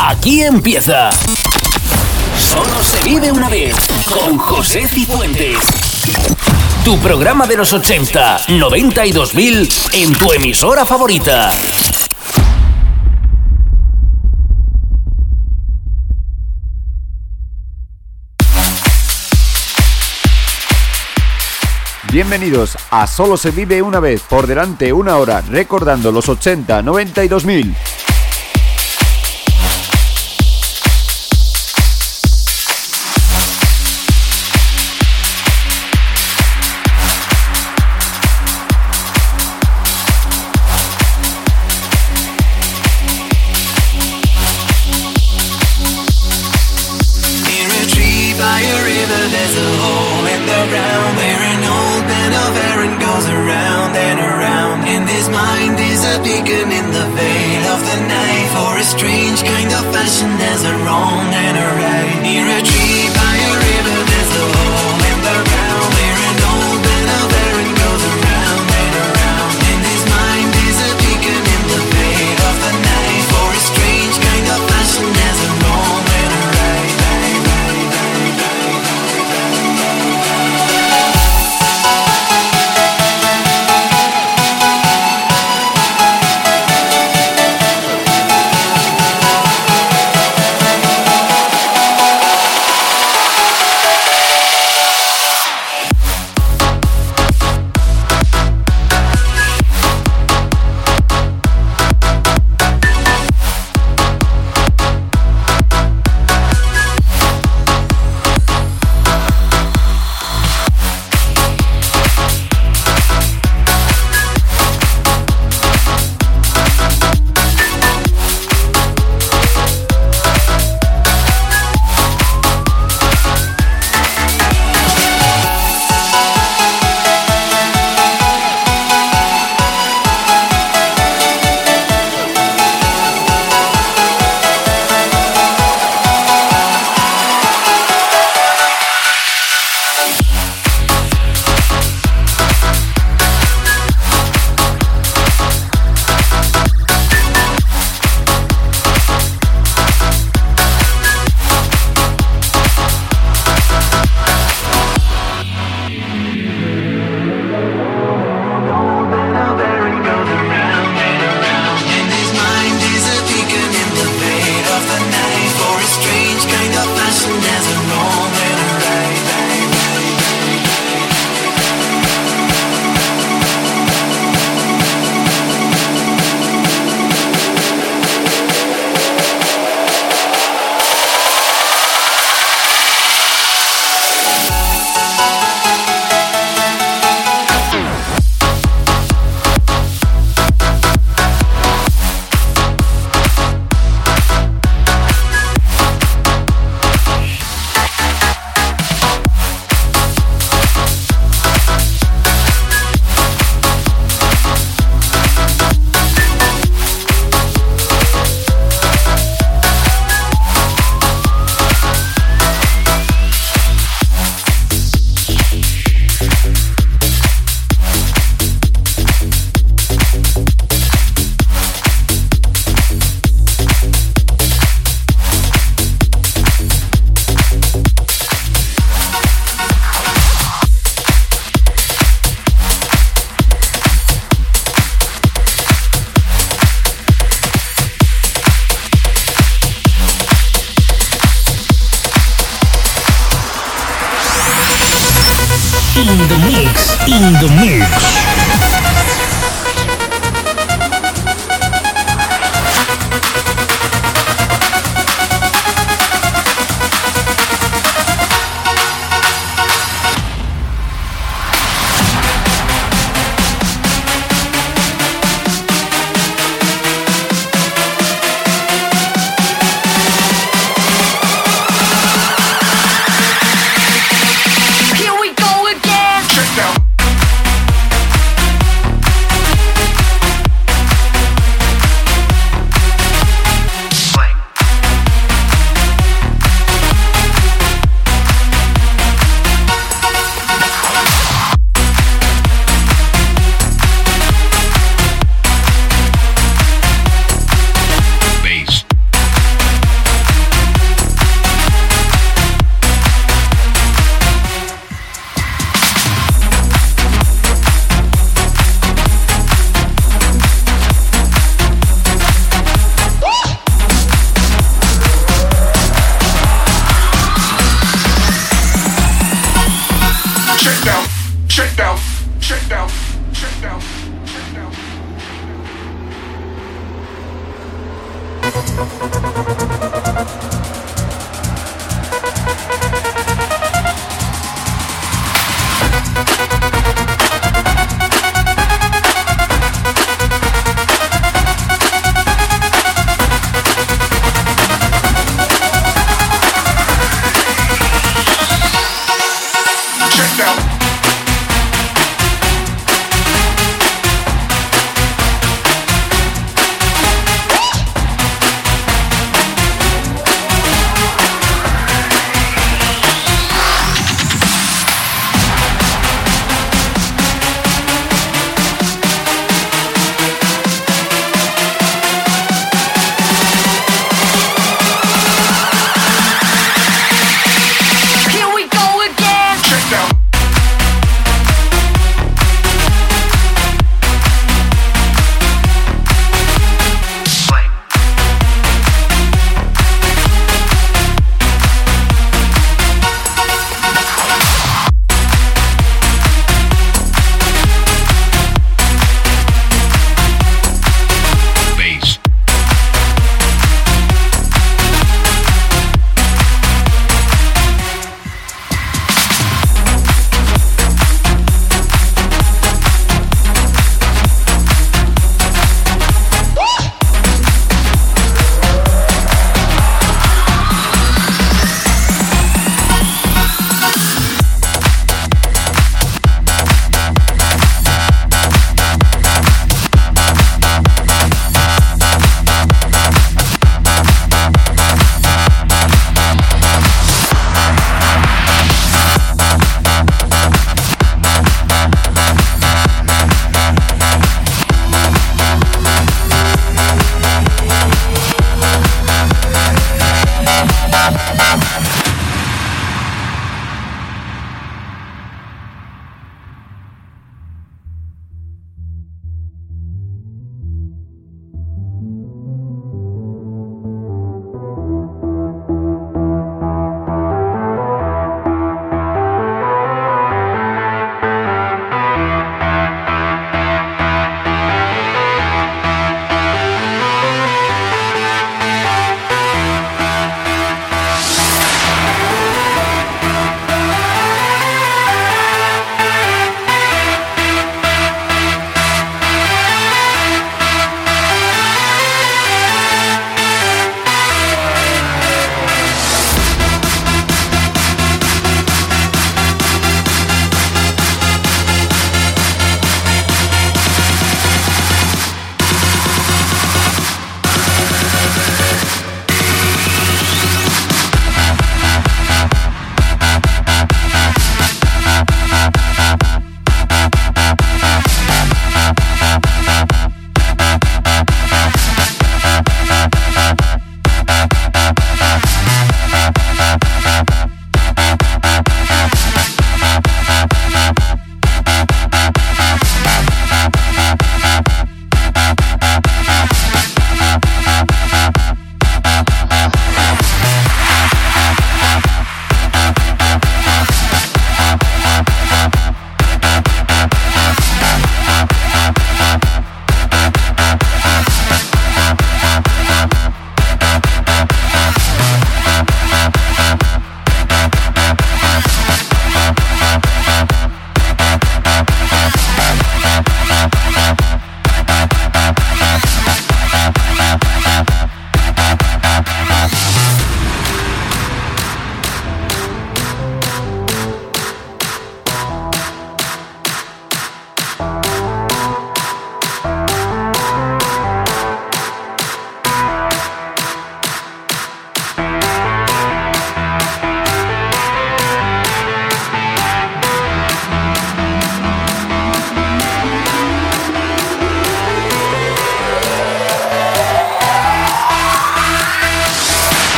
Aquí empieza. Solo se vive una vez con José Cifuentes. Tu programa de los 80, 90 y 2000 en tu emisora favorita. Bienvenidos a Solo se vive una vez, por delante una hora, recordando los 80, 90 y 2000. strange kind of fashion there's a wrong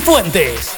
Cifuentes.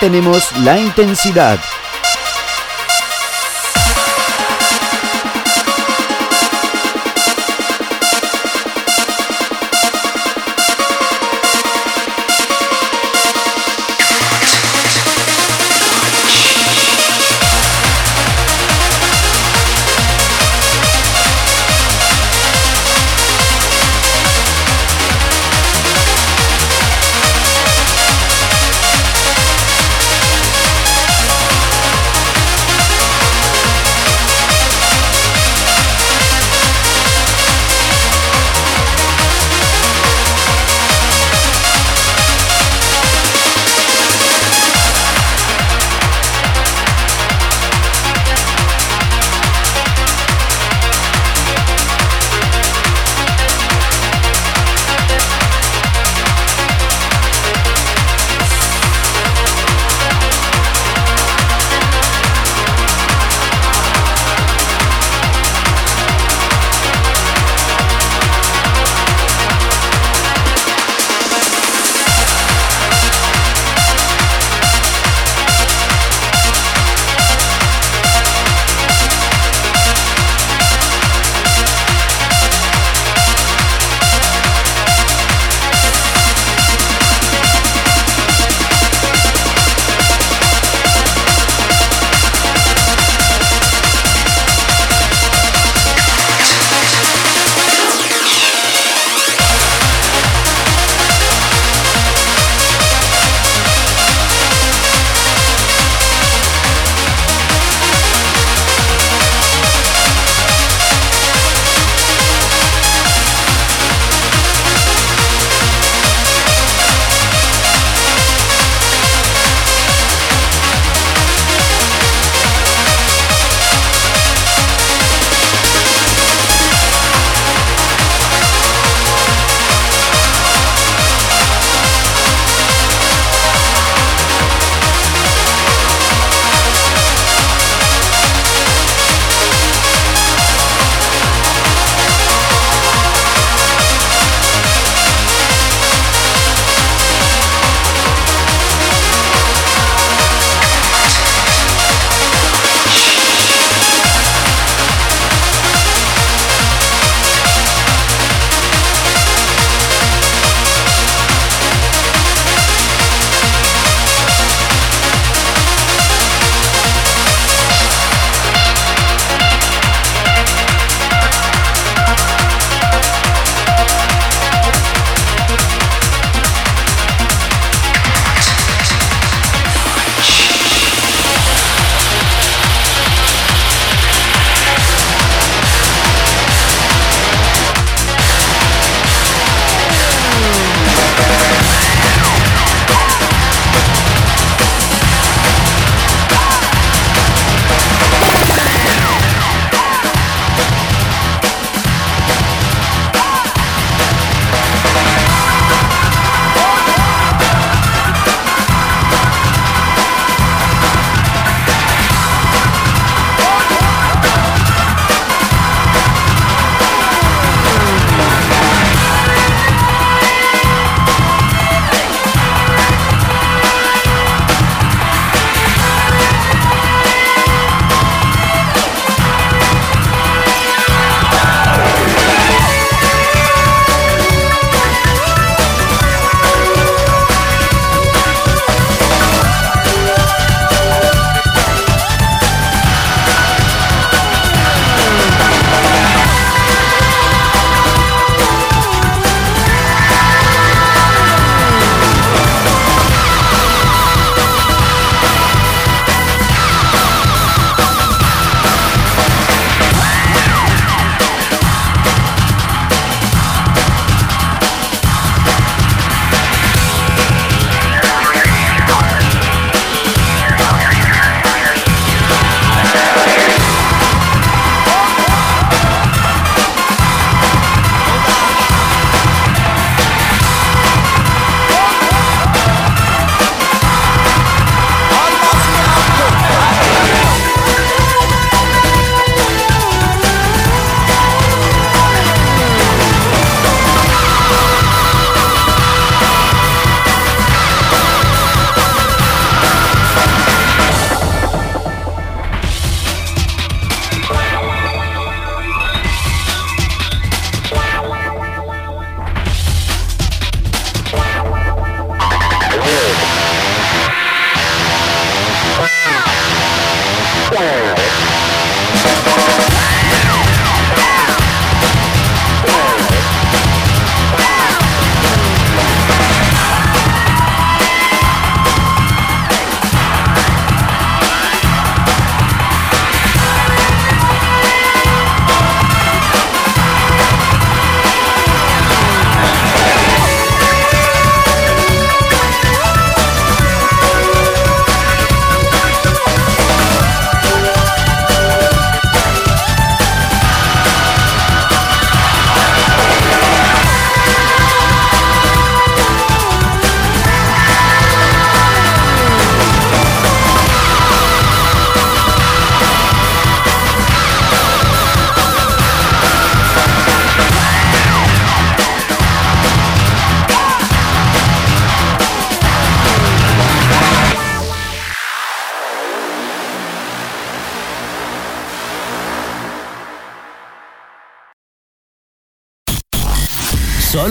Mantenemos la intensidad.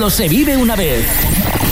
Se vive una vez.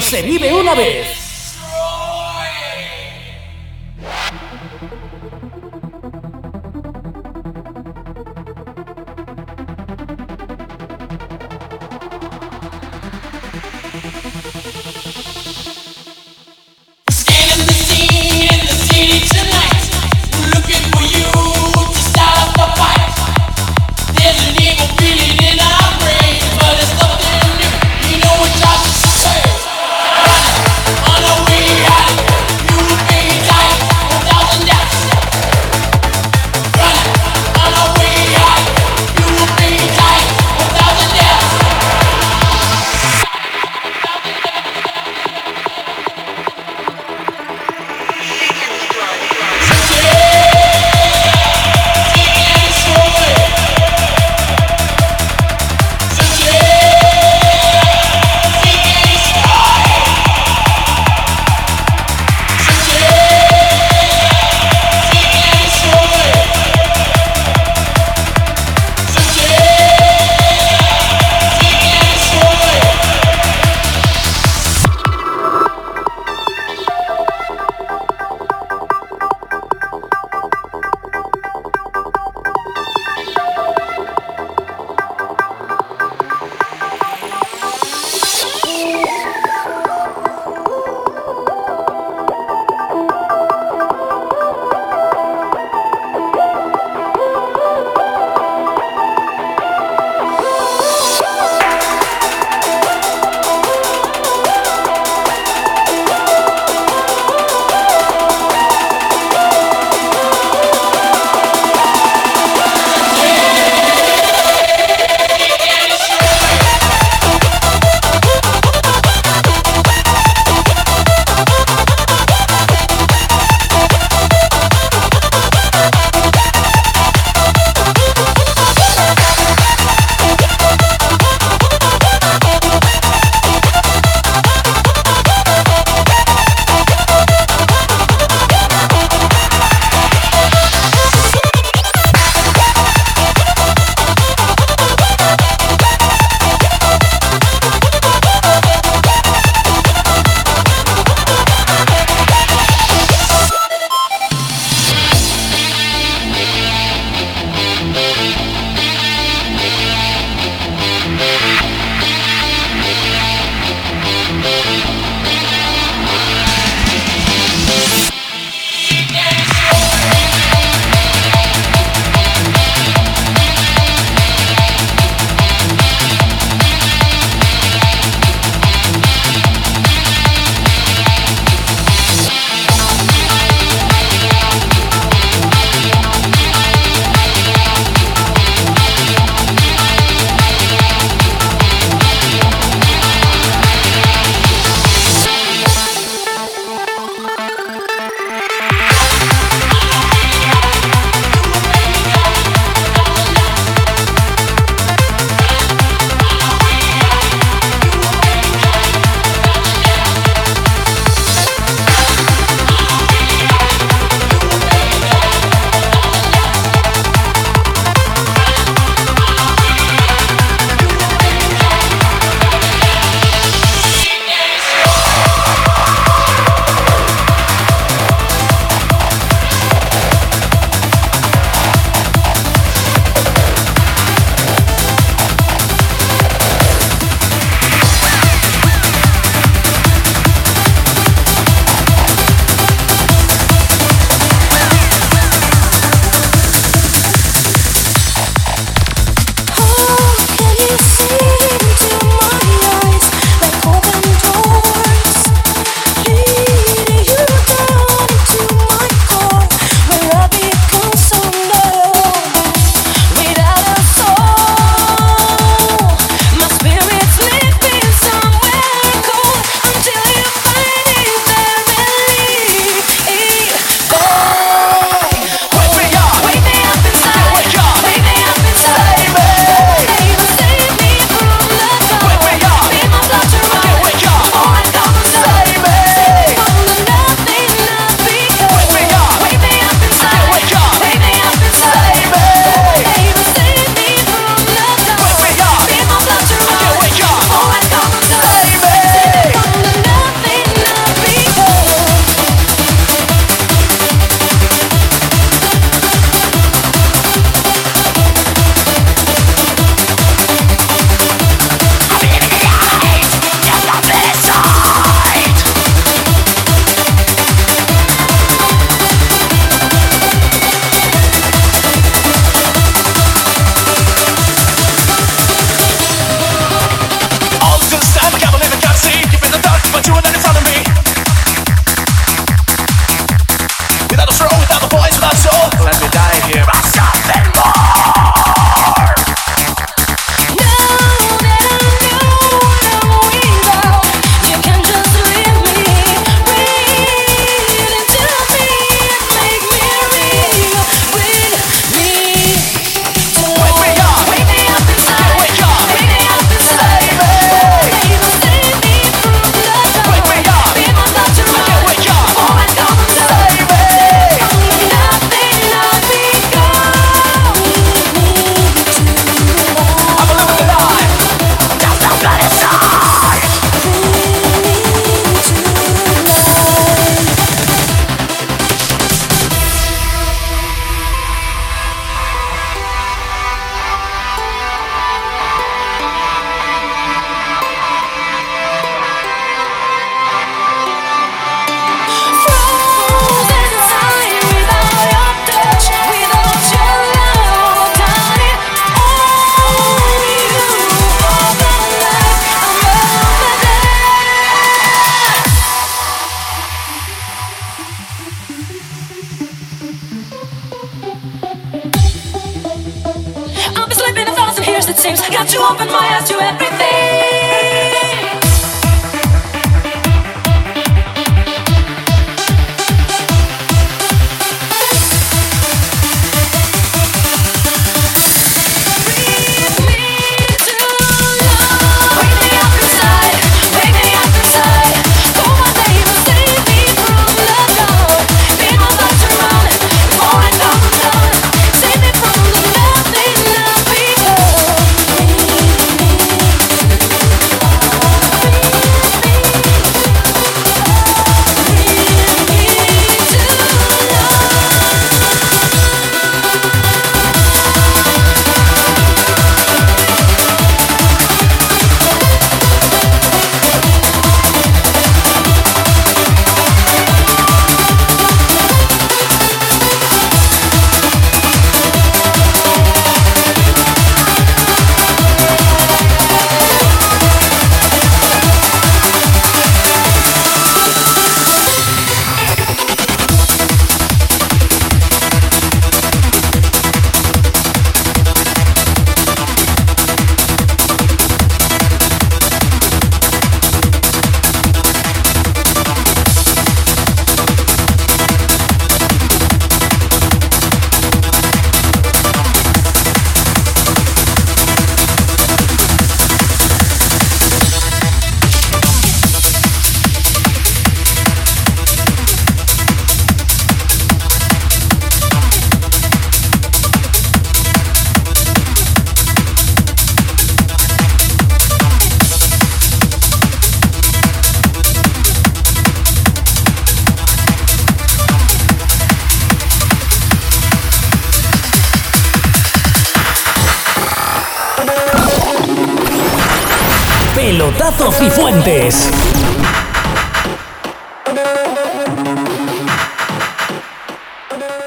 Se vive una vez.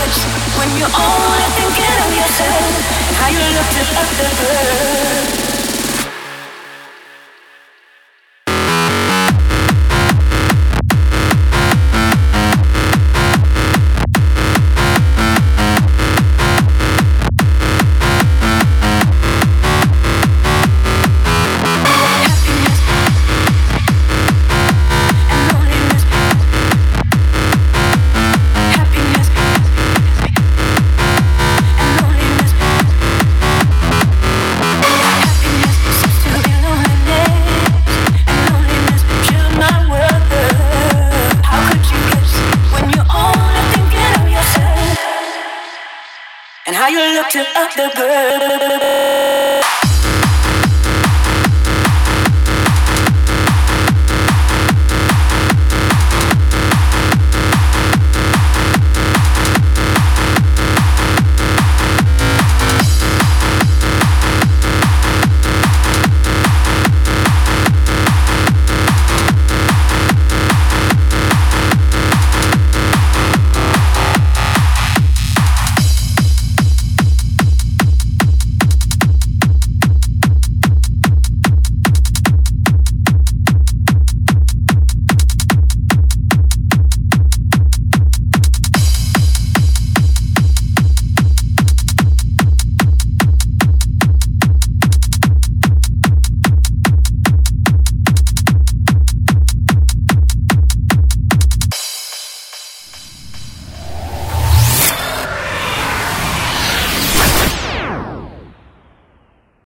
when you're only thinking of yourself and how you looked at other birds.